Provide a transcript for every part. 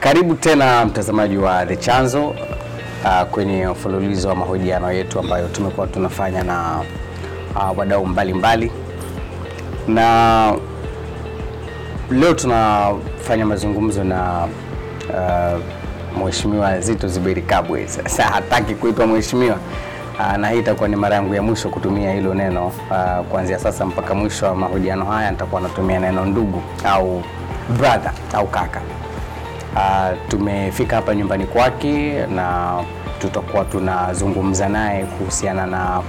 Karibu tena mtazamaji wa The Chanzo uh, kwenye mfululizo wa mahojiano yetu ambayo tumekuwa tunafanya na uh, wadau mbalimbali, na leo tunafanya mazungumzo na uh, Mheshimiwa Zitto Zuberi Kabwe. Sasa hataki kuitwa mheshimiwa uh, na hii itakuwa ni mara yangu ya mwisho kutumia hilo neno uh, kuanzia sasa mpaka mwisho wa mahojiano haya nitakuwa natumia neno ndugu au brother au kaka. Uh, tumefika hapa nyumbani kwake na tutakuwa tunazungumza naye kuhusiana na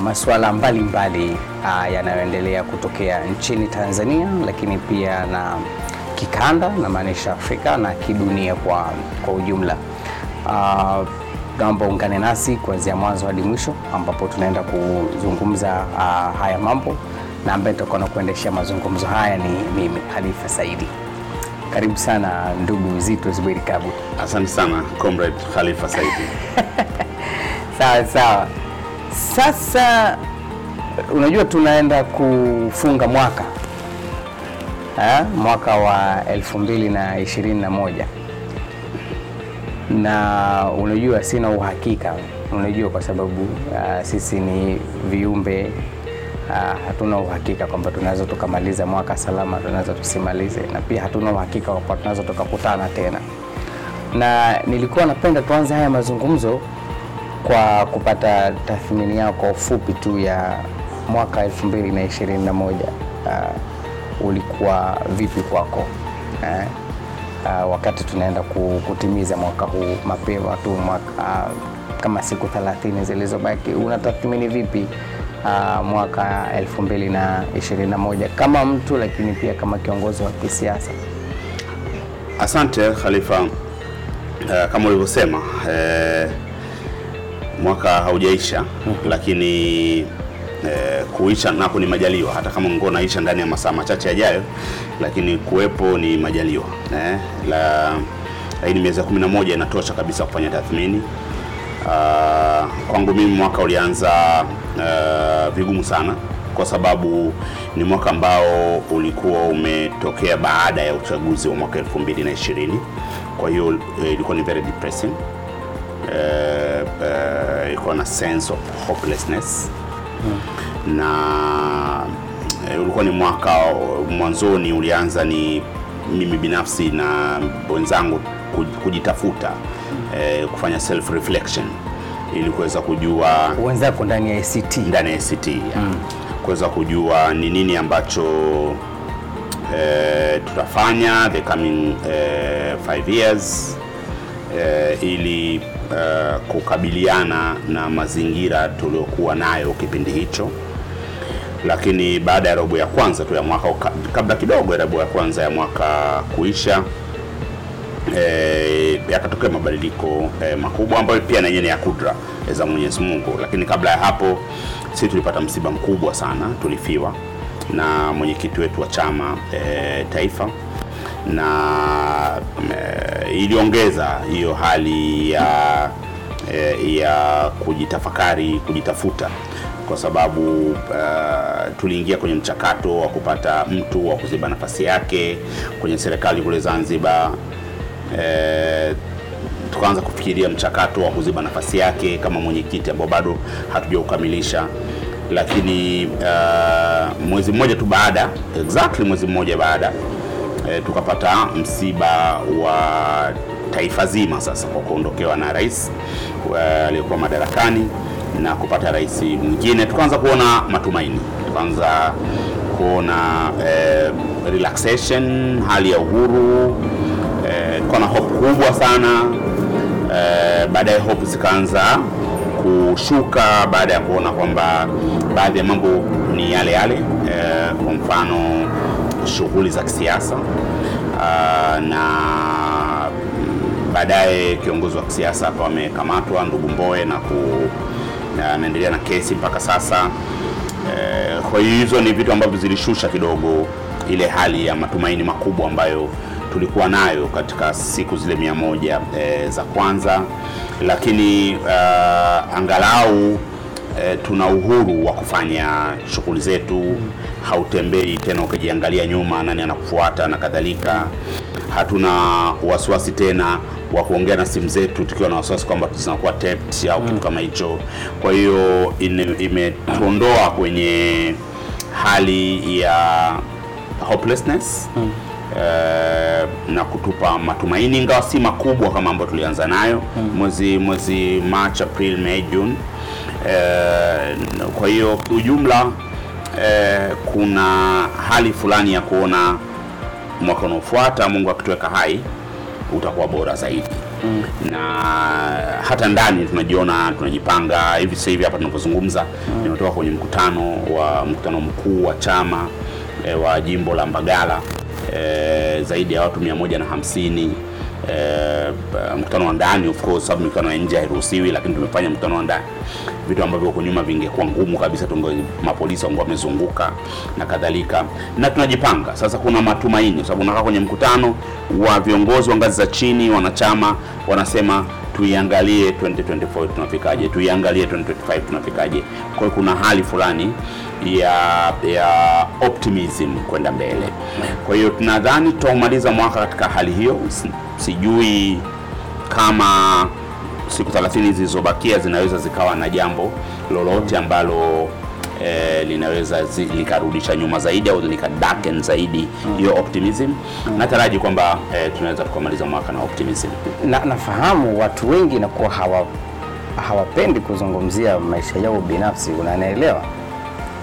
masuala mbalimbali uh, yanayoendelea kutokea nchini Tanzania, lakini pia na kikanda na maanisha Afrika na kidunia kwa, kwa ujumla. Uh, naomba ungane nasi kuanzia mwanzo hadi mwisho ambapo tunaenda kuzungumza haya mambo na ambaye nitakuwa na kuendeshea mazungumzo haya ni mimi Khalifa Saidi. Karibu sana ndugu Zitto Zuberi Kabwe. Asante sana Comrade Khalifa Saidi. Sawa sawa. Sasa unajua tunaenda kufunga mwaka ha? mwaka wa 2021 na unajua sina uhakika, unajua kwa sababu uh, sisi ni viumbe uh, hatuna uhakika kwamba tunaweza tukamaliza mwaka salama, tunaweza tusimalize, na pia hatuna uhakika kwamba tunaweza tukakutana tena, na nilikuwa napenda tuanze haya mazungumzo kwa kupata tathmini yao kwa ufupi tu ya mwaka 2021 uh, ulikuwa vipi kwako? Eh? Uh, wakati tunaenda kutimiza mwaka huu mapema tu mwaka, uh, kama siku 30 zilizobaki, unatathmini vipi uh, mwaka 2021 kama mtu lakini pia kama kiongozi wa kisiasa? Asante Khalifa. Uh, kama ulivyosema uh, mwaka haujaisha lakini eh, kuisha nako ni majaliwa, hata kama ngo naisha ndani ya masaa machache yajayo, lakini kuwepo ni majaliwa eh, la lakini miezi ya 11 inatosha kabisa kufanya tathmini. Uh, kwangu mimi mwaka ulianza uh, vigumu sana kwa sababu ni mwaka ambao ulikuwa umetokea baada ya uchaguzi wa mwaka 2020 kwa hiyo ilikuwa ni very depressing uh, uh, ilikuwa na sense of hopelessness hmm. na uh, ulikuwa ni mwaka mwanzoni ulianza ni mimi binafsi na wenzangu kujitafuta hmm. uh, kufanya self reflection ili kuweza kujua wenzako ndani ya ACT ndani ya ACT mm. kuweza kujua ni nini ambacho uh, tutafanya the coming uh, five years uh, ili uh, kukabiliana na mazingira tuliokuwa nayo kipindi hicho. Lakini baada ya robo ya kwanza tu ya mwaka, kabla kidogo ya robo ya kwanza ya mwaka kuisha, e, yakatokea mabadiliko e, makubwa ambayo pia na yenyewe ya kudra za Mwenyezi Mungu. Lakini kabla ya hapo, sisi tulipata msiba mkubwa sana, tulifiwa na mwenyekiti wetu wa chama e, taifa na e, iliongeza hiyo hali ya e, ya kujitafakari, kujitafuta, kwa sababu uh, tuliingia kwenye mchakato wa kupata mtu wa kuziba nafasi yake kwenye serikali kule Zanzibar. E, tukaanza kufikiria mchakato wa kuziba nafasi yake kama mwenyekiti ambao bado hatujaukamilisha lakini uh, mwezi mmoja tu baada exactly mwezi mmoja baada E, tukapata msiba wa taifa zima sasa kwa kuondokewa na rais aliyekuwa madarakani na kupata rais mwingine. Tukaanza kuona matumaini, tukaanza kuona eh, relaxation, hali ya uhuru e, na hope kubwa sana e, baadaye hope zikaanza kushuka baada ya kuona kwamba baadhi ya mambo ni yale yale e, kwa mfano shughuli za kisiasa uh, na baadaye kiongozi wa kisiasa hapa amekamatwa ndugu Mbowe na anaendelea na, kesi mpaka sasa. Uh, kwa hiyo hizo ni vitu ambavyo zilishusha kidogo ile hali ya matumaini makubwa ambayo tulikuwa nayo katika siku zile mia moja e, za kwanza, lakini uh, angalau e, tuna uhuru wa kufanya shughuli zetu hautembei tena ukijiangalia nyuma nani anakufuata na kadhalika. Hatuna wasiwasi tena wa kuongea na simu zetu tukiwa na wasiwasi kwamba zinakuwa taped au kitu kama hicho. Kwa hiyo imetuondoa kwenye hali ya hopelessness eh, na kutupa matumaini ingawa si makubwa kama ambayo tulianza nayo. Mwezi mwezi March, April, May, June. E, kwa hiyo ujumla e, kuna hali fulani ya kuona mwaka unaofuata Mungu akituweka hai utakuwa bora zaidi. Na hata ndani tunajiona tunajipanga hivi sasa hivi hapa tunapozungumza nimetoka kwenye mkutano wa mkutano mkuu wa chama e, wa jimbo la Mbagala e, zaidi ya watu mia moja na hamsini. E, mkutano wa ndani of course sababu mikutano ya nje hairuhusiwi lakini tumefanya mkutano wa ndani. Vitu ambavyo huko nyuma vingekuwa ngumu kabisa tunge mapolisi wangu wamezunguka na kadhalika. Na tunajipanga. Sasa kuna matumaini sababu unakaa kwenye mkutano wa viongozi wa ngazi za chini wanachama wanasema tuiangalie 2024 tunafikaje tuiangalie 2025 tunafikaje. Kwa kuna hali fulani ya ya optimism kwenda mbele. Kwa hiyo tunadhani tutaumaliza mwaka katika hali hiyo. Sijui kama siku 30 zilizobakia zinaweza zikawa na jambo lolote ambalo eh, linaweza likarudisha nyuma zaidi au likadarken zaidi hiyo optimism nataraji kwamba e, tunaweza tukamaliza mwaka na optimism na, nafahamu watu wengi nakuwa hawa hawapendi kuzungumzia maisha yao binafsi, unanielewa?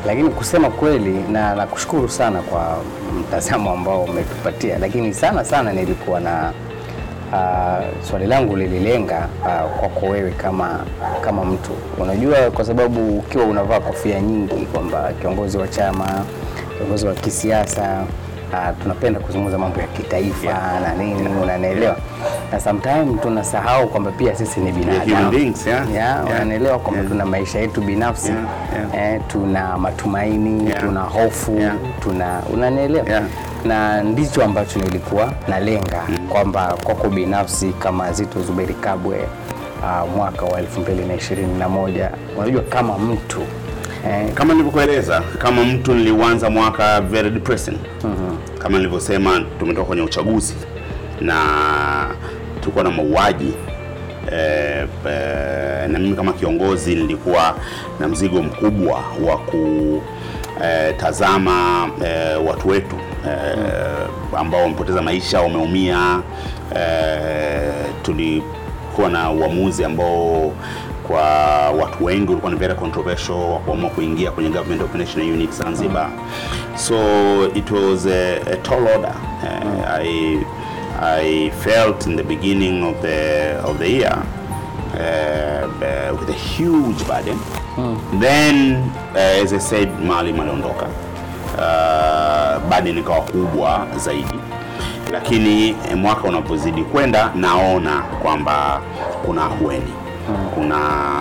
Lakini kusema kweli, na nakushukuru sana kwa mtazamo ambao umetupatia, lakini sana sana nilikuwa na uh, swali langu lililenga uh, kwako wewe kama kama mtu, unajua, kwa sababu ukiwa unavaa kofia nyingi kwamba kiongozi wa chama, kiongozi wa kisiasa uh, tunapenda kuzungumza mambo ya kitaifa Yeah. na nini, unanielewa? Na sometimes tunasahau kwamba pia sisi ni binadamu yeah. yeah, Yeah. unanielewa kwamba Yeah. tuna maisha yetu binafsi Yeah, Eh, tuna matumaini Yeah. tuna hofu Yeah. tuna unanielewa Yeah. Na ndicho ambacho nilikuwa nalenga kwamba kwako binafsi kama Zito Zuberi Kabwe uh, mwaka wa 2021 unajua kama mtu eh, kama nilivyokueleza kama mtu niliuanza mwaka very depressing. Kama nilivyosema tumetoka kwenye uchaguzi na tulikuwa na mauaji eh, eh, na mimi kama kiongozi nilikuwa na mzigo mkubwa wa kutazama eh, watu wetu eh, ambao wamepoteza maisha wameumia eh, tulikuwa na uamuzi ambao kwa watu wengi ulikuwa ni very controversial wa kuamua kuingia kwenye government operational unit Zanzibar. So it was a, a tall order. Uh, I I felt in the beginning of the of the year uh, uh, with a huge burden. Then uh, as I said, Maalim aliondoka. Uh, nikawa ikawa kubwa zaidi. Lakini eh, mwaka unapozidi kwenda naona kwamba kuna ahueni kuna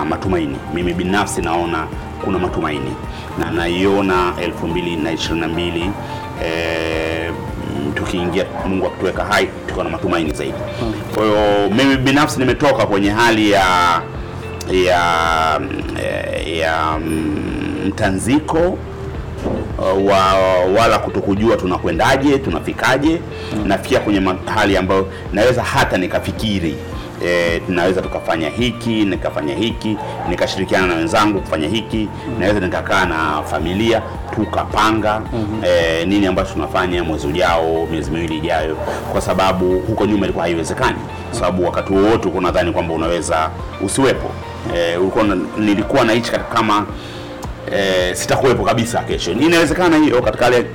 matumaini. Mimi binafsi naona kuna matumaini. Na naiona 2022 eh, tukiingia mungu akituweka hai tukiwa na matumaini zaidi. Kwa hiyo mimi binafsi nimetoka kwenye hali ya ya ya, ya mm, mtanziko uh, wa, wala kutokujua tunakwendaje tunafikaje nafikia kwenye mahali ambayo naweza hata nikafikiri E, tunaweza tukafanya hiki nikafanya hiki nikashirikiana na wenzangu kufanya hiki naweza nikakaa na familia tukapanga e, nini ambacho tunafanya mwezi ujao miezi miwili ijayo kwa sababu huko nyuma ilikuwa haiwezekani. Kwa sababu wakati wowote uko nadhani kwamba unaweza usiwepo. E, ulikuwa nilikuwa naishi kama eh, sitakuwepo kabisa kesho. Inawezekana hiyo katika ile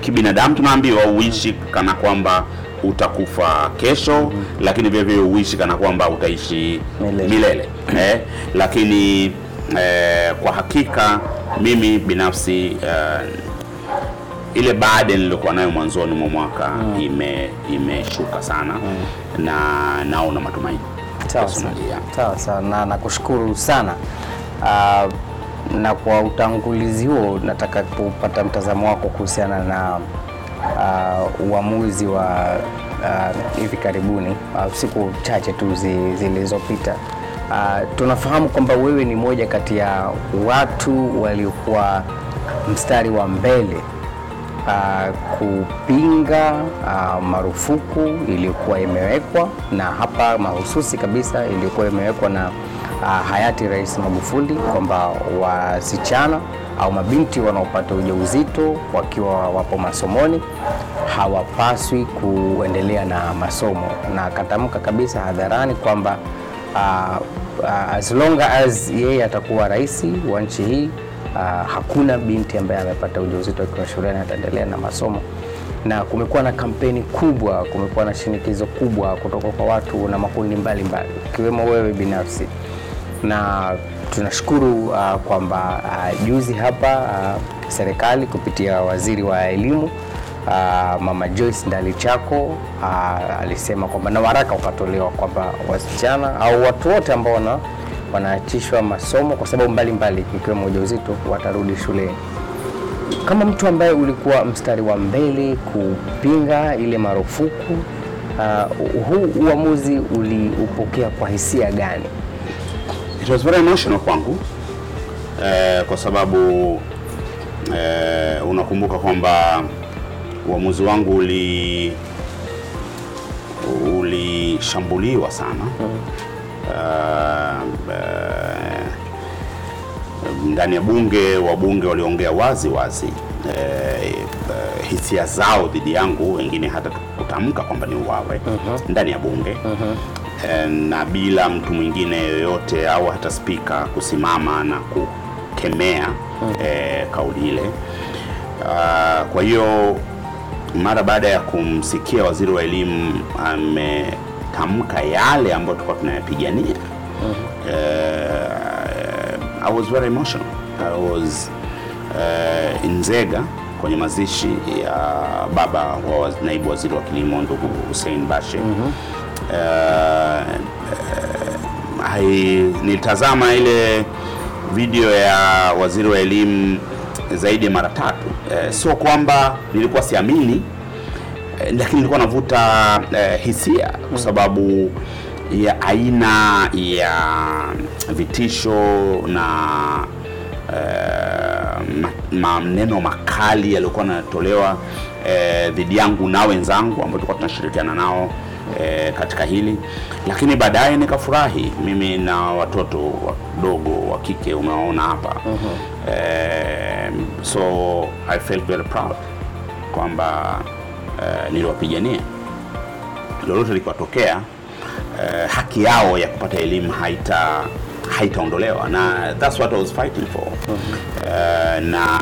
kibinadamu, tunaambiwa uishi kana kwamba utakufa kesho lakini vile vile uishi kana kwamba utaishi Milele. milele, eh, lakini eh, kwa hakika mimi binafsi eh, ile baada niliokuwa nayo mwanzoni mwa mwaka ime imeshuka sana na naona matumaini. Sawa sawa, na nakushukuru sana. Ah, na kwa utangulizi huo nataka kupata mtazamo wako kuhusiana na uh, uamuzi wa ah, hivi karibuni uh, siku chache tu zi- zilizopita. Ah, tunafahamu kwamba wewe ni moja kati ya watu waliokuwa mstari wa mbele uh, kupinga uh, marufuku iliyokuwa imewekwa na hapa mahususi kabisa iliyokuwa imewekwa na uh, hayati Rais Magufuli kwamba wasichana au mabinti wanaopata ujauzito wakiwa wapo masomoni hawapaswi kuendelea na masomo, na akatamka kabisa hadharani kwamba uh, uh, as long as yeye atakuwa rais wa nchi hii uh, hakuna binti ambaye amepata ujauzito akiwa shuleni ataendelea na masomo. Na kumekuwa na kampeni kubwa, kumekuwa na shinikizo kubwa kutoka kwa watu na makundi mbalimbali ikiwemo wewe binafsi, na tunashukuru uh, kwamba uh, juzi hapa uh, serikali kupitia waziri wa elimu uh, Mama Joyce Ndalichako uh, alisema kwamba na waraka ukatolewa kwamba wasichana au watu wote ambao wana wanaachishwa masomo kwa sababu mbalimbali ikiwemo ujauzito watarudi shuleni. Kama mtu ambaye ulikuwa mstari wa mbele kupinga ile marufuku uh, huu uamuzi uliupokea kwa hisia gani? It was very emotional kwangu eh, kwa sababu eh, unakumbuka kwamba uamuzi wangu uli ulishambuliwa sana. Uh, uh, ndani ya bunge wabunge waliongea wazi wazi uh, hisia zao dhidi yangu, wengine hata kutamka kwamba ni uwawe. Ndani ya bunge eh, na bila mtu mwingine yoyote au hata spika kusimama na kukemea eh, kauli ile. Uh, kwa hiyo mara baada ya kumsikia waziri wa elimu ametamka yale ambayo tulikuwa tunayapigania uh, I was very emotional. I was uh, Nzega kwenye mazishi ya baba wa naibu waziri wa kilimo ndugu Hussein Bashe. uh, uh, hai- nilitazama ile video ya waziri wa elimu zaidi ya mara tatu. Uh, sio kwamba nilikuwa siamini uh, lakini nilikuwa navuta uh, hisia kwa sababu ya aina ya vitisho na uh, ma- maneno makali yaliyokuwa yanatolewa dhidi dhidi yangu na wenzangu ambao tulikuwa tunashirikiana nao eh, katika hili, lakini baadaye nikafurahi mimi na watoto wadogo wa kike umewaona hapa. Eh, so I felt very proud kwamba eh, niliwapigania. Lolote likiwatokea eh, haki yao ya kupata elimu haita haitaondolewa. Na that's what I was fighting for. Eh, na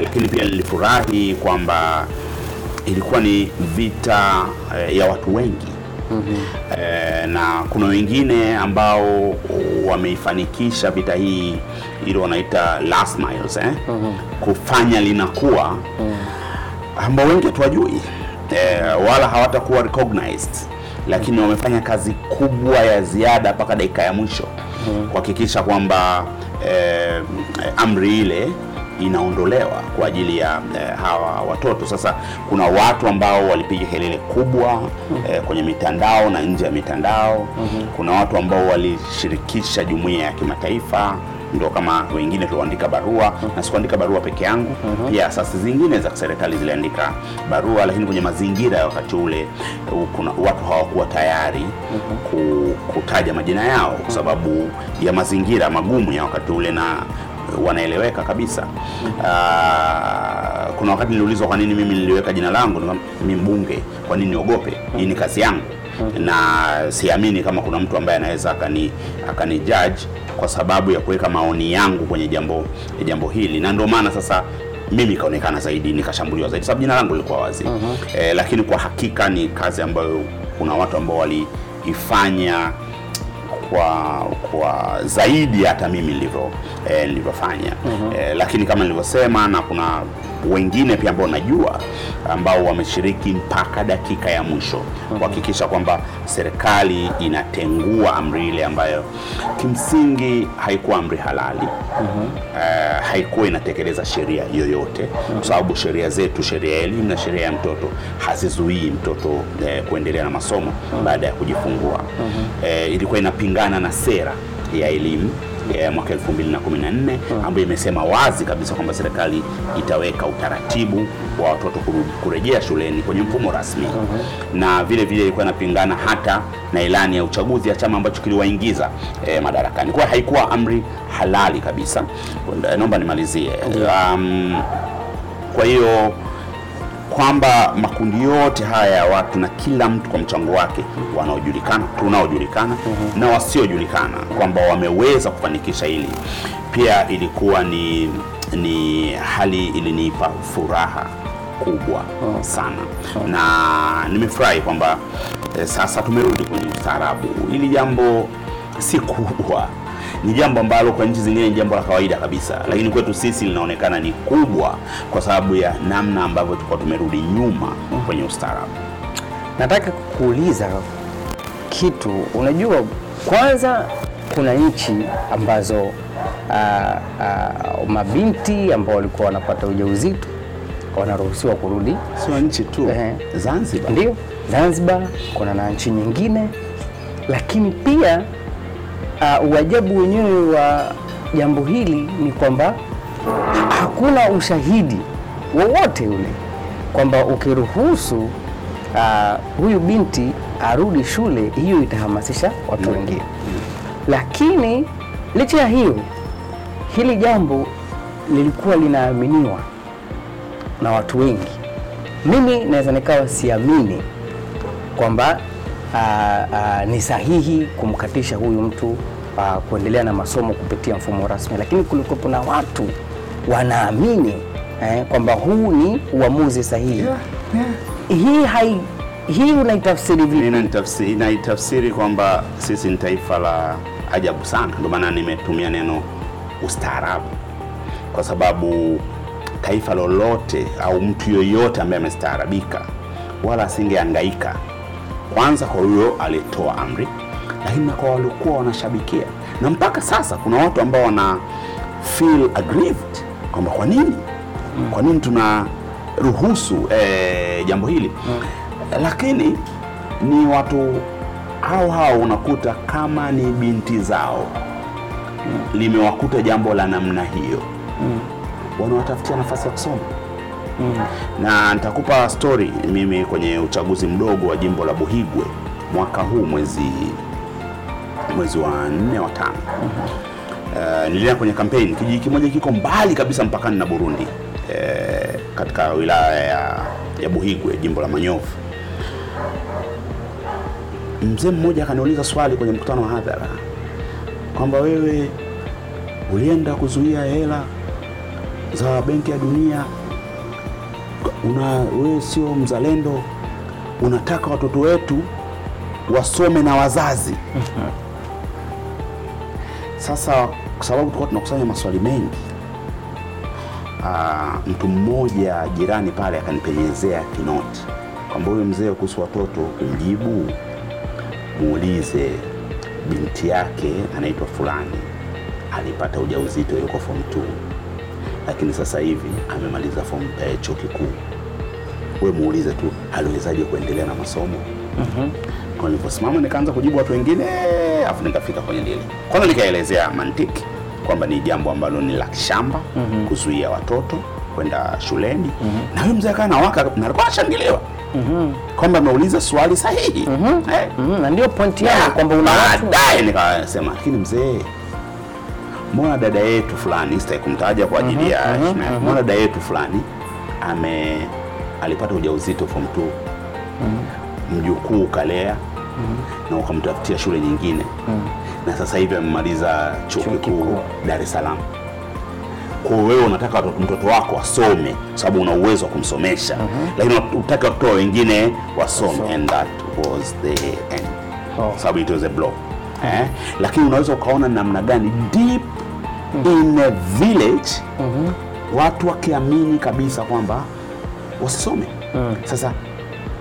lakini pia nilifurahi kwamba ilikuwa ni vita eh, ya watu wengi eh, na kuna wengine ambao wameifanikisha vita hii ile wanaita last miles eh? kufanya linakuwa ambao wengi hatuwajui. E, wala hawatakuwa recognized lakini wamefanya kazi kubwa ya ziada mpaka dakika ya mwisho kuhakikisha kwamba eh, amri ile inaondolewa kwa ajili ya eh, hawa watoto. Sasa kuna watu ambao walipiga kelele kubwa eh, kwenye mitandao na nje ya mitandao. Kuna watu ambao walishirikisha jumuiya ya kimataifa ndio kama wengine tuliandika barua na sikuandika barua peke yangu pia asasi zingine za serikali ziliandika barua, lakini kwenye mazingira ya wakati ule kuna watu hawakuwa tayari ku, kutaja majina yao kwa sababu ya mazingira magumu ya wakati ule na wanaeleweka kabisa. Uh, kuna wakati niliulizwa kwa nini mimi niliweka jina langu, mimi mbunge, kwa nini niogope? Hii ni kazi yangu na siamini kama kuna mtu ambaye anaweza akani akani judge kwa sababu ya kuweka maoni yangu kwenye jambo jambo hili, na ndio maana sasa mimi ikaonekana zaidi, nikashambuliwa zaidi sababu jina langu lilikuwa wazi. Eh, lakini kwa hakika ni kazi ambayo kuna watu ambao waliifanya kwa kwa zaidi hata mimi nilivyofanya, eh, nilivyofanya. Eh, lakini kama nilivyosema, na kuna wengine pia ambao najua ambao wameshiriki mpaka dakika ya mwisho. Kuhakikisha kwamba serikali inatengua amri ile ambayo kimsingi haikuwa amri halali. Uh, haikuwa inatekeleza sheria yoyote. Kwa sababu sheria zetu, sheria ya elimu na sheria ya mtoto hazizuii mtoto eh, kuendelea na masomo baada ya kujifungua. Eh, ilikuwa inapingana na sera ya elimu ya mwaka 2014 ambayo imesema wazi kabisa kwamba serikali itaweka utaratibu wa watoto kurejea shuleni kwenye mfumo rasmi na vile vile ilikuwa inapingana hata na ilani ya uchaguzi ya chama ambacho kiliwaingiza eh, madarakani. Kwa haikuwa amri halali kabisa. Naomba nimalizie. Um, kwa hiyo kwamba makundi yote haya ya watu na kila mtu kwa mchango wake wanaojulikana, tunaojulikana na wasiojulikana, kwamba wameweza kufanikisha hili, pia ilikuwa ni ni hali ilinipa furaha kubwa sana, na nimefurahi kwamba eh, sasa tumerudi kwenye ustaarabu. Hili jambo si kubwa ni jambo ambalo kwa nchi zingine ni jambo la kawaida kabisa, lakini kwetu sisi linaonekana ni kubwa kwa sababu ya namna ambavyo tulikuwa tumerudi nyuma kwenye ustaarabu. Nataka kuuliza kitu. Unajua, kwanza kuna nchi ambazo ah, ah, mabinti ambao walikuwa wanapata ujauzito wanaruhusiwa kurudi, Sio nchi tu, eh, Zanzibar. Ndio Zanzibar, kuna na nchi nyingine, lakini pia uh, uajabu wenyewe wa jambo hili ni kwamba hakuna ushahidi wowote ule kwamba ukiruhusu uh, huyu binti arudi shule, hiyo itahamasisha watu wengine. Lakini licha ya hiyo, hili jambo lilikuwa linaaminiwa na watu wengi. Mimi naweza nikawa siamini kwamba aa, aa, ni sahihi kumkatisha huyu mtu aa, kuendelea na masomo kupitia mfumo rasmi, lakini kulikuwepo na watu wanaamini eh, kwamba huu ni uamuzi sahihi. Hii hai hii unaitafsiri vipi? Naitafsiri kwamba sisi ni taifa la ajabu sana. Ndio maana nimetumia neno ustaarabu, kwa sababu taifa lolote au mtu yoyote ambaye amestaarabika wala asingehangaika kwanza kwa huyo aliyetoa amri, lakini na kwa waliokuwa wanashabikia, na mpaka sasa kuna watu ambao wana feel aggrieved kwamba kwa nini? Kwa nini tunaruhusu eh, jambo hili? Lakini ni watu hao hao unakuta kama ni binti zao. Limewakuta jambo la namna hiyo. Wanawatafutia nafasi ya kusoma na nitakupa story mimi kwenye uchaguzi mdogo wa jimbo la Buhigwe mwaka huu mwezi mwezi wa nne wa tano. Uh, nilienda kwenye kampeni kijiji kimoja kiko mbali kabisa mpakani na Burundi. Eh, katika wilaya ya, ya Buhigwe jimbo la Manyovu. Mzee mmoja akaniuliza swali kwenye mkutano wa hadhara kwamba wewe ulienda kuzuia hela za benki ya dunia una wewe sio mzalendo. Unataka watoto wetu wasome na wazazi. Sasa kwa sababu tulikuwa tunakusanya maswali mengi aa, mtu mmoja jirani pale akanipenyezea kinoti kwamba huyu mzee kuhusu watoto kumjibu muulize binti yake anaitwa fulani alipata ujauzito yuko form 2 lakini sasa hivi amemaliza form eh, chuo kikuu. We muulize tu aliwezaje kuendelea na masomo? Kwa niliposimama nikaanza kujibu watu wengine afu nikafika kwenye lile. Kwanza nikaelezea mantiki kwamba ni jambo ambalo ni la kishamba kuzuia watoto kwenda shuleni. Na huyo mzee akaa nawaka na alikuwa anashangiliwa. Kwamba ameuliza swali sahihi. Eh? Mm, na ndio pointi yangu kwamba una watu baadaye nikasema lakini mzee mbona dada yetu fulani sitaki kumtaja kwa ajili ya heshima yake. Mbona dada yetu fulani ame alipata ujauzito form 2 mjukuu ukalea na ukamtafutia shule nyingine. Na sasa hivi amemaliza chuo kikuu. Dar es Salaam. Kwa hiyo wewe unataka mtoto wako asome sababu una uwezo wa kumsomesha. Lakini utaki watoto wengine wasome. And that was the end. Oh. sababu it was a blow eh? lakini unaweza ukaona namna gani deep in a village watu wakiamini kabisa kwamba wasisome. Sasa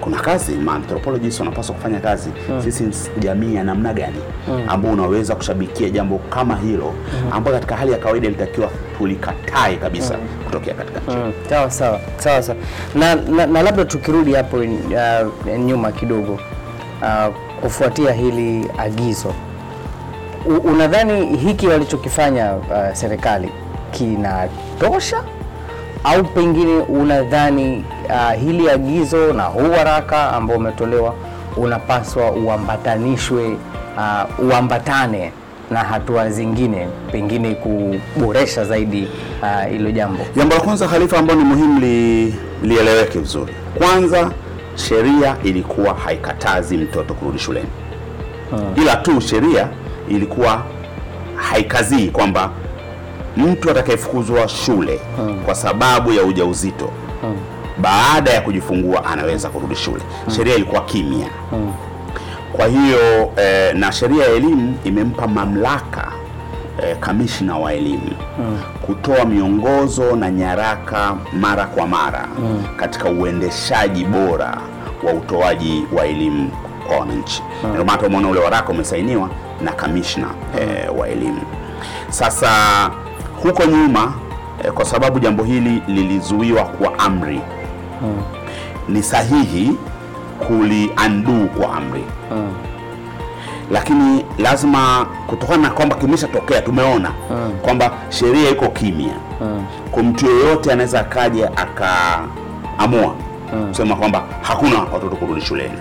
kuna kazi maanthropologists wanapaswa kufanya kazi. Sisi jamii ya namna gani? Ambao unaweza kushabikia jambo kama hilo ambayo katika hali ya kawaida ilitakiwa tulikatae kabisa kutokea katika nchi. Mm, sawa sawa sawa sawa. Na, na, na labda tukirudi hapo uh, nyuma kidogo uh, kufuatia hili agizo unadhani hiki walichokifanya uh, serikali kinatosha? Au pengine unadhani uh, hili agizo na huu waraka ambao umetolewa unapaswa uambatanishwe uh, uambatane na hatua zingine pengine kuboresha zaidi uh, hilo jambo? Jambo la kwanza Khalifa, ambalo ni muhimu li, lieleweke vizuri. Kwanza, sheria ilikuwa haikatazi mtoto kurudi shuleni. Ila tu sheria ilikuwa haikazii kwamba mtu atakayefukuzwa shule kwa sababu ya ujauzito baada ya kujifungua anaweza kurudi shule. Sheria ilikuwa kimya. Kwa hiyo eh, na sheria ya elimu imempa mamlaka eh, kamishna wa elimu kutoa miongozo na nyaraka mara kwa mara katika uendeshaji bora wa utoaji wa elimu kwa wananchi. Ndio maana ule waraka umesainiwa na kamishna e, wa elimu. Sasa huko nyuma e, kwa sababu jambo hili lilizuiwa kwa amri ni sahihi kuliandu kwa amri. Lakini lazima kutokana na kwamba kimeshatokea tumeona kwamba sheria iko kimya. Kwa mtu yeyote anaweza akaja akaamua kusema kwamba hakuna watoto kurudi shuleni.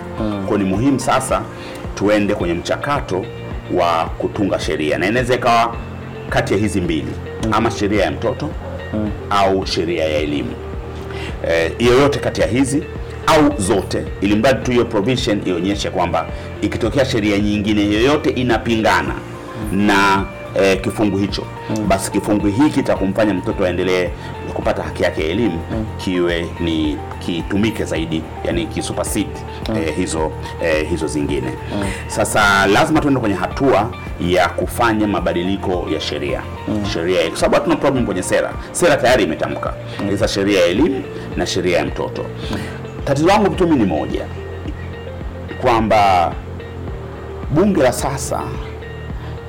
Kwa ni muhimu sasa tuende kwenye mchakato wa kutunga sheria. Na inaweza ikawa kati ya hizi mbili ama sheria ya mtoto au sheria ya elimu. E, yoyote kati ya hizi au zote, ili mradi tu hiyo provision ionyeshe kwamba ikitokea sheria nyingine yoyote inapingana na eh, kifungu hicho. Basi kifungu hiki kitakumfanya mtoto aendelee kupata haki yake ya elimu kiwe ni kitumike zaidi, yani kisupersede e, hizo e, hizo zingine. Sasa lazima tuende kwenye hatua ya kufanya mabadiliko ya sheria. Sheria, kwa sababu hatuna problem kwenye sera. Sera tayari imetamka. Sasa sheria ya elimu na sheria ya mtoto. Tatizo langu tu mimi ni moja, kwamba bunge la sasa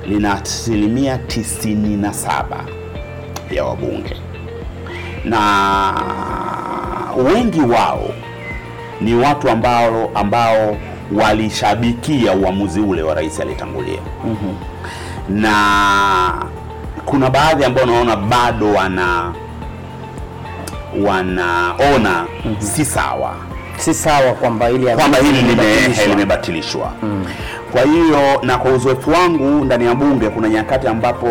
lina asilimia tisini na saba ya wabunge. Na wengi wao ni watu ambao ambao walishabikia uamuzi ule wa rais aliyetangulia. Na kuna baadhi ambao naona bado wana wanaona si sawa. Si sawa kwamba hili limebatilishwa. mm. limebatilishwa. Kwa hiyo na kwa uzoefu wangu ndani ya bunge, kuna nyakati ambapo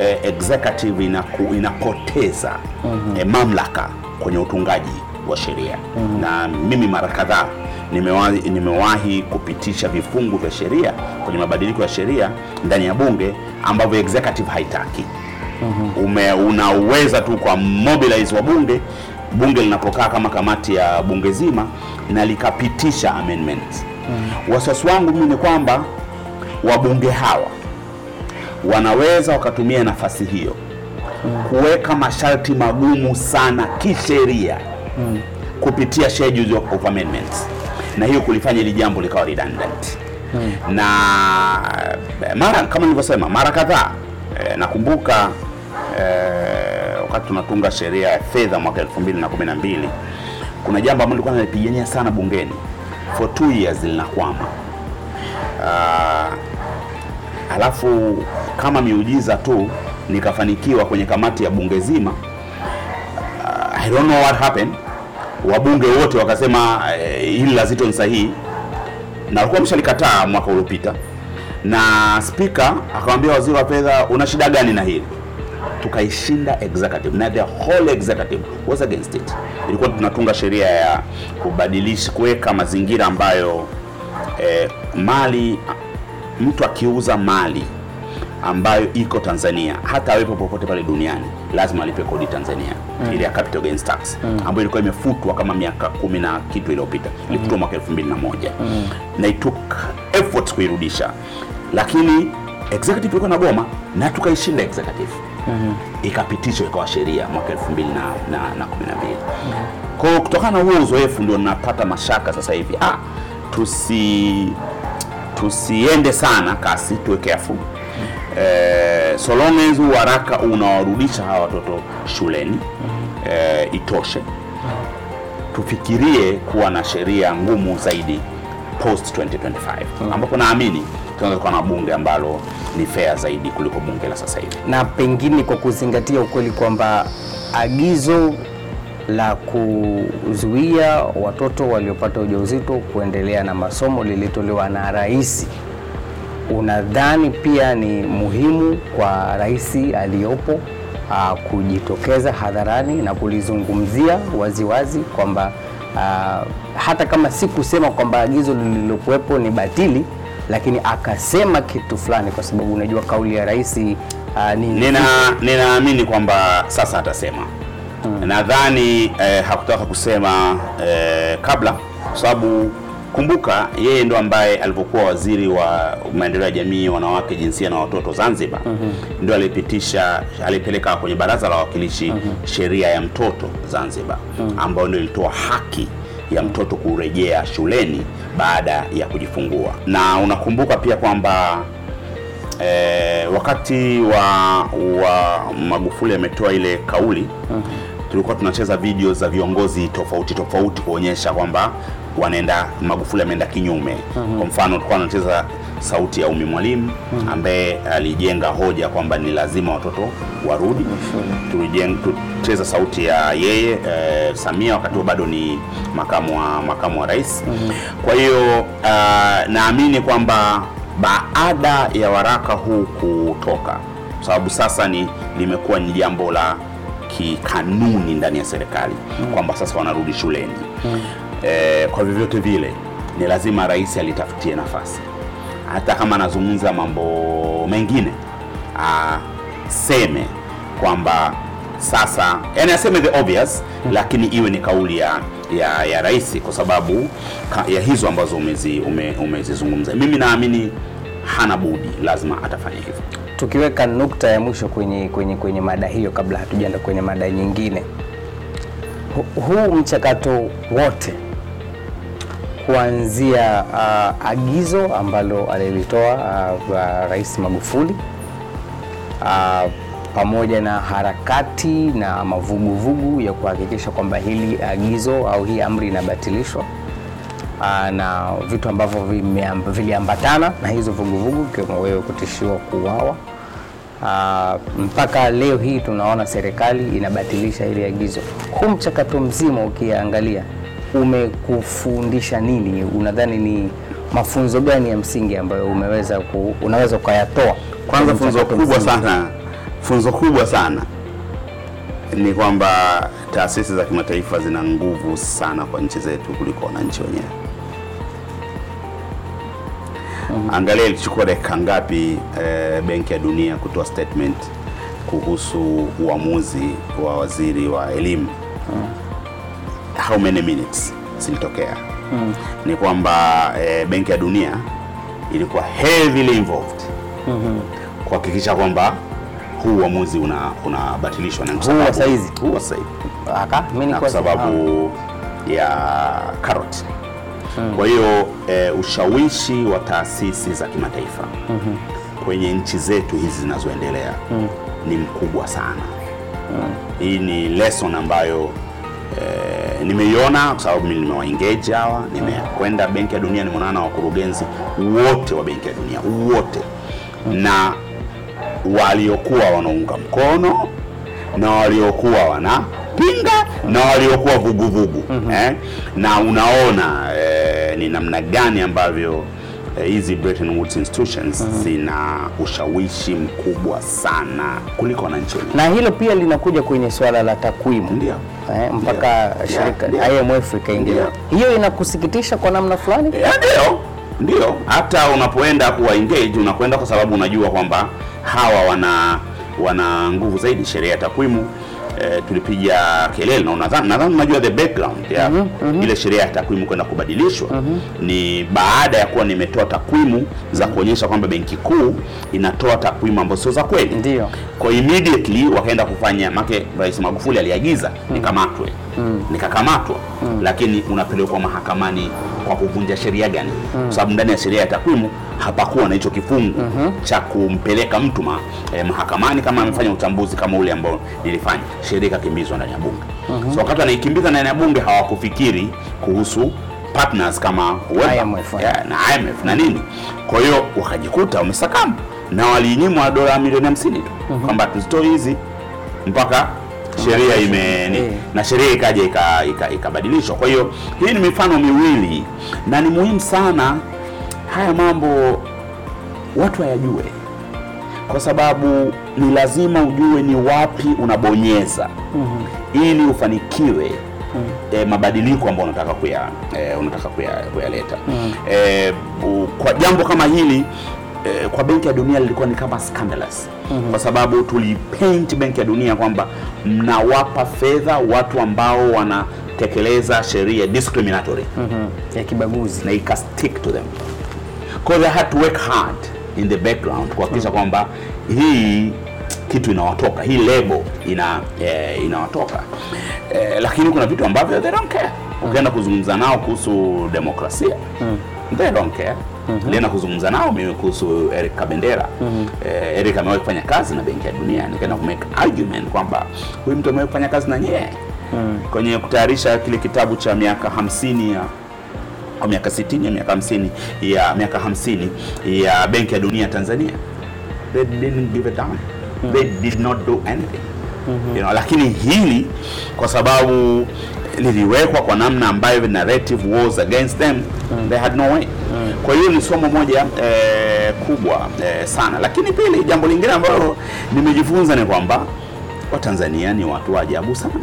eh, executive inaku, inapoteza eh, mamlaka kwenye utungaji wa sheria. Na mimi mara kadhaa nimewahi, nimewahi kupitisha vifungu vya sheria kwenye mabadiliko ya sheria ndani ya bunge ambavyo executive haitaki. Ume unaweza tu kwa mobilize wa bunge bunge linapokaa kama kamati ya bunge zima na likapitisha amendments. Wasiwasi wangu mimi ni kwamba wabunge hawa wanaweza wakatumia nafasi hiyo kuweka masharti magumu sana kisheria kupitia schedule of amendments. Na hiyo kulifanya hili jambo likawa redundant. Na eh, mara kama nilivyosema mara kadhaa e, nakumbuka e, wakati tunatunga sheria ya fedha mwaka 2012 kuna jambo ambalo nilikuwa nalipigania sana bungeni for two years linakwama Uh, alafu kama miujiza tu nikafanikiwa kwenye kamati ya bunge zima I don't know what happened. Wabunge wote wakasema hili hili la Zitto ni sahihi, na walikuwa wameshalikataa mwaka uliopita, na spika akamwambia waziri wa fedha, una shida gani na hili? Tukaishinda executive na the whole executive was against it. Ilikuwa tunatunga sheria ya kubadilisha, kuweka mazingira ambayo eh, mali mtu akiuza mali ambayo iko Tanzania hata awepo popote pale duniani lazima alipe kodi Tanzania ile ya capital gains tax ambayo ilikuwa imefutwa kama miaka kumi na kitu iliyopita. Ilifutwa mwaka 2001 na it took efforts kuirudisha, lakini executive ilikuwa na goma na tukaishinda executive ikapitishwa ikawa sheria mwaka 2012 na, na, na 12 kwa kutokana na huo uzoefu ndio napata mashaka sasa hivi. Ah, tusi tusiende sana kasi, tuwe careful. Eh, so long as unawarudisha hawa watoto shuleni. Eh, itoshe. Tufikirie kuwa na sheria ngumu zaidi post 2025 ambapo naamini tunaweza kuwa na bunge ambalo ni fair zaidi kuliko bunge la sasa hivi. na pengine kwa kuzingatia ukweli kwamba agizo la kuzuia watoto waliopata ujauzito kuendelea na masomo lilitolewa na rais, unadhani pia ni muhimu kwa rais aliyopo ah, kujitokeza hadharani na kulizungumzia waziwazi kwamba ah, hata kama si kusema kwamba agizo lililokuwepo ni batili, lakini akasema kitu fulani, kwa sababu unajua kauli ya rais uh, ni Nina ninaamini kwamba sasa atasema. Nadhani eh, hakutaka kusema eh, kabla, kwa sababu kumbuka, yeye ndo ambaye alipokuwa waziri wa maendeleo ya jamii, wanawake, jinsia na watoto Zanzibar, ndio alipitisha alipeleka kwenye baraza la wawakilishi sheria ya mtoto Zanzibar, ambayo ndio ilitoa haki ya mtoto kurejea shuleni baada ya kujifungua, na unakumbuka pia kwamba e, wakati wa, wa Magufuli ametoa ile kauli tulikuwa tunacheza video za viongozi tofauti tofauti kuonyesha kwamba wanaenda Magufuli ameenda kinyume. Kwa mfano tulikuwa tunacheza sauti ya Umi Mwalimu ambaye alijenga hoja kwamba ni lazima watoto warudi. Tulijenga tucheza sauti ya yeye e, Samia wakati huo bado ni makamu wa makamu wa rais. Kwa hiyo uh, naamini kwamba baada ya waraka huu kutoka, kwa sababu sasa ni limekuwa ni jambo la kikanuni ndani ya serikali kwamba sasa wanarudi shuleni. e, kwa vyovyote vile ni lazima rais alitafutie nafasi, hata kama anazungumza mambo mengine aseme kwamba sasa, yani aseme the obvious, lakini iwe ni kauli ya ya, ya rais kwa sababu ka, ya hizo ambazo umezizungumza ume, umezizungumza. Mimi naamini hana budi, lazima atafanya hivyo. tukiweka nukta ya mwisho kwenye, kwenye, kwenye mada hiyo kabla hatujaenda kwenye mada nyingine, Hu- huu mchakato wote kuanzia uh, agizo ambalo alilitoa uh, uh, Rais Magufuli uh, pamoja na harakati na mavuguvugu ya kuhakikisha kwamba hili agizo au hii amri inabatilishwa uh, na vitu ambavyo viliambatana na hizo vuguvugu ikiwemo wewe kutishiwa kuuawa. Uh, mpaka leo hii tunaona serikali inabatilisha hili agizo. Huu mchakato mzima ukiangalia umekufundisha nini? Unadhani ni mafunzo gani ya msingi ambayo umeweza ku, unaweza ukayatoa? Kwanza funzo kubwa sana, funzo kubwa sana ni kwamba taasisi za kimataifa zina nguvu sana kwa nchi zetu kuliko wananchi wenyewe. Angalia ilichukua dakika ngapi eh, Benki ya Dunia kutoa statement kuhusu uamuzi wa waziri wa elimu. How many minutes zilitokea? Ni kwamba e, Benki ya Dunia ilikuwa heavily involved. Kuhakikisha kwamba huu uamuzi una unabatilishwa na saizi? huu saizi. Kwa sababu ya karoti. Kwa hiyo e, ushawishi wa taasisi za kimataifa kwenye nchi zetu hizi zinazoendelea ni mkubwa sana. Hii ni lesson ambayo eh, nimeiona kwa sababu mimi nimewaengage hawa, nimekwenda Benki ya Dunia, nimeonana na wakurugenzi wote wa Benki ya Dunia wote na waliokuwa wanaunga mkono na waliokuwa wanapinga na waliokuwa vuguvugu eh? na unaona eh, ni namna gani ambavyo eh, hizi Bretton Woods institutions zina ushawishi mkubwa sana kuliko wananchi wenyewe. na hilo pia linakuja kwenye swala la takwimu Ndio. eh, mpaka Ndio. shirika Ndio. IMF ikaingilia. Hiyo inakusikitisha kwa namna fulani? Eh, Ndio, ndio. Hata unapoenda kuwa engage unakwenda kwa sababu unajua kwamba hawa wana wana nguvu zaidi. Sheria ya takwimu eh, tulipiga kelele. Na nadhani unajua the background ya ile sheria ya takwimu kwenda kubadilishwa. Ni baada ya kuwa nimetoa takwimu za kuonyesha kwamba benki kuu inatoa takwimu ambazo sio za kweli. Ndio. Kwa immediately wakaenda kufanya make Rais Magufuli aliagiza nikamatwe, nikakamatwa, lakini unapelekwa mahakamani kwa kuvunja sheria gani? Kwa sababu ndani ya sheria ya takwimu hapakuwa na hicho kifungu cha kumpeleka mtu ma, eh, mahakamani kama amefanya utambuzi kama ule ambao nilifanya. Sheria ikakimbizwa ndani ya bunge. So wakati wanaikimbiza ndani ya bunge hawakufikiri kuhusu partners kama IMF, yeah, na IMF na nini. Kwa hiyo wakajikuta wamesakama na walinyimwa dola milioni hamsini tu kwamba tuzitoe hizi mpaka sheria ime ni- Eh. na sheria ikaja ika- ika- ikabadilishwa. Kwa hiyo hii ni mifano miwili na ni muhimu sana haya mambo watu hayajue, kwa sababu ni lazima ujue ni wapi unabonyeza. Ili ufanikiwe e, mabadiliko ambayo unataka kuya e, unataka kuya- kuyaleta. E, kwa jambo kama hili e, kwa Benki ya Dunia lilikuwa ni kama scandalous. Kwa sababu tulipaint Benki ya Dunia kwamba mnawapa fedha watu ambao wanatekeleza sheria discriminatory. Mhm. ya kibaguzi. Na ika stick to them. Because they had to work hard in the background kuhakikisha kwamba hii kitu inawatoka hii lebo ina eh, inawatoka. Eh, lakini kuna vitu ambavyo they don't care. Ukienda kuzungumza nao kuhusu demokrasia they don't care nilienda kuzungumza nao mimi kuhusu Eric Kabendera. Eh, Eric amewahi kufanya kazi na Benki ya Dunia. Nikaenda kumake argument kwamba huyu mtu amewahi kufanya kazi na nyie kwenye kutayarisha kile kitabu cha miaka hamsini ya au miaka 60 ya miaka 50 ya miaka 50 ya Benki ya Dunia Tanzania. They didn't give a damn. They did not do anything. You know, lakini hili kwa sababu liliwekwa kwa namna ambayo narrative was against them. They had no way. Kwa hiyo ni somo moja eh, kubwa eh, sana, lakini pili, jambo lingine ambalo nimejifunza ni kwamba Watanzania ni watu wa ajabu sana.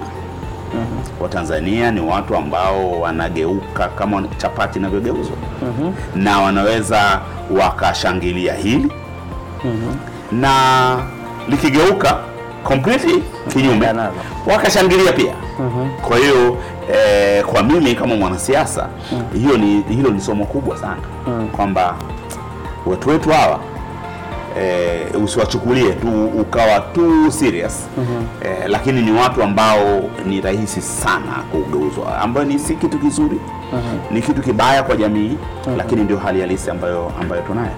Watanzania ni watu ambao wanageuka kama chapati inavyogeuzwa. Na wanaweza wakashangilia hili. Na likigeuka completely. Kinyume. Wakashangilia pia. Kwa hiyo eh, kwa mimi kama mwanasiasa hiyo ni hilo ni somo kubwa sana. Kwamba watu wetu hawa eh, usiwachukulie tu ukawa too serious. Eh, lakini ni watu ambao ni rahisi sana kugeuzwa, ambayo ni si kitu kizuri, ni kitu kibaya kwa jamii, lakini ndio hali halisi ambayo ambayo tunayo.